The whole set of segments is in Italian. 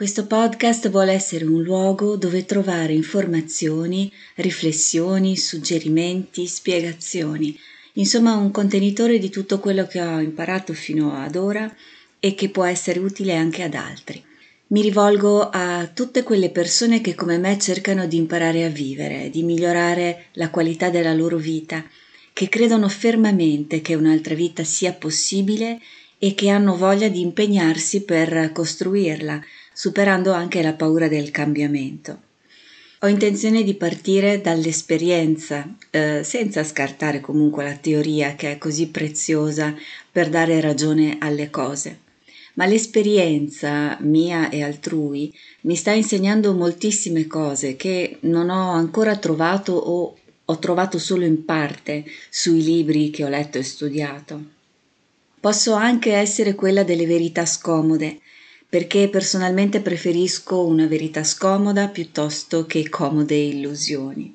Questo podcast vuole essere un luogo dove trovare informazioni, riflessioni, suggerimenti, spiegazioni, insomma un contenitore di tutto quello che ho imparato fino ad ora e che può essere utile anche ad altri. Mi rivolgo a tutte quelle persone che come me cercano di imparare a vivere, di migliorare la qualità della loro vita, che credono fermamente che un'altra vita sia possibile e che hanno voglia di impegnarsi per costruirla, superando anche la paura del cambiamento. Ho intenzione di partire dall'esperienza, eh, senza scartare comunque la teoria che è così preziosa per dare ragione alle cose. Ma l'esperienza mia e altrui mi sta insegnando moltissime cose che non ho ancora trovato o ho trovato solo in parte sui libri che ho letto e studiato. Posso anche essere quella delle verità scomode, perché personalmente preferisco una verità scomoda piuttosto che comode illusioni.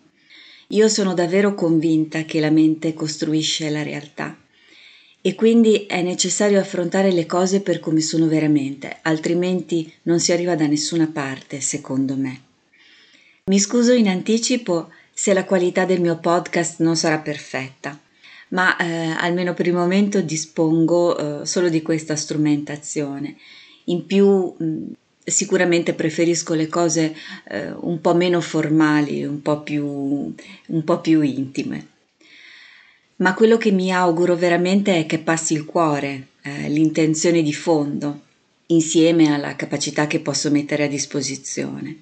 Io sono davvero convinta che la mente costruisce la realtà e quindi è necessario affrontare le cose per come sono veramente, altrimenti non si arriva da nessuna parte, secondo me. Mi scuso in anticipo se la qualità del mio podcast non sarà perfetta, ma eh, almeno per il momento dispongo eh, solo di questa strumentazione in più mh, sicuramente preferisco le cose eh, un po' meno formali, un po' più, un po' più intime. Ma quello che mi auguro veramente è che passi il cuore, eh, l'intenzione di fondo, insieme alla capacità che posso mettere a disposizione.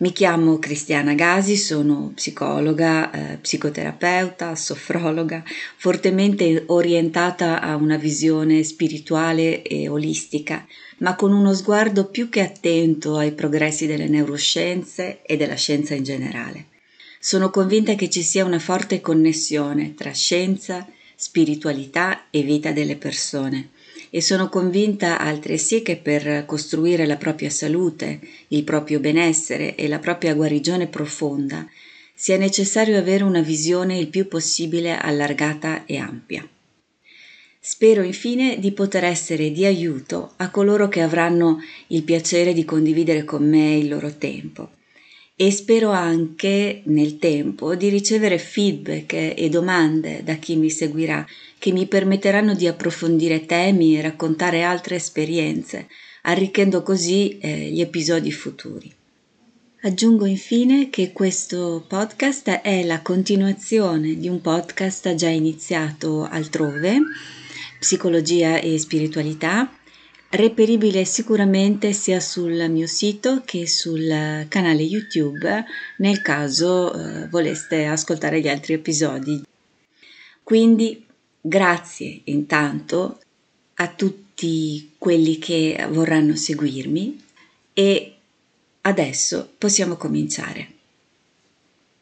Mi chiamo Cristiana Gasi, sono psicologa, eh, psicoterapeuta, sofrologa, fortemente orientata a una visione spirituale e olistica, ma con uno sguardo più che attento ai progressi delle neuroscienze e della scienza in generale. Sono convinta che ci sia una forte connessione tra scienza, spiritualità e vita delle persone e sono convinta altresì che per costruire la propria salute, il proprio benessere e la propria guarigione profonda sia necessario avere una visione il più possibile allargata e ampia. Spero infine di poter essere di aiuto a coloro che avranno il piacere di condividere con me il loro tempo e spero anche nel tempo di ricevere feedback e domande da chi mi seguirà che mi permetteranno di approfondire temi e raccontare altre esperienze, arricchendo così eh, gli episodi futuri. Aggiungo infine che questo podcast è la continuazione di un podcast già iniziato altrove, Psicologia e Spiritualità, reperibile sicuramente sia sul mio sito che sul canale YouTube nel caso eh, voleste ascoltare gli altri episodi. Quindi grazie intanto a tutti quelli che vorranno seguirmi e adesso possiamo cominciare.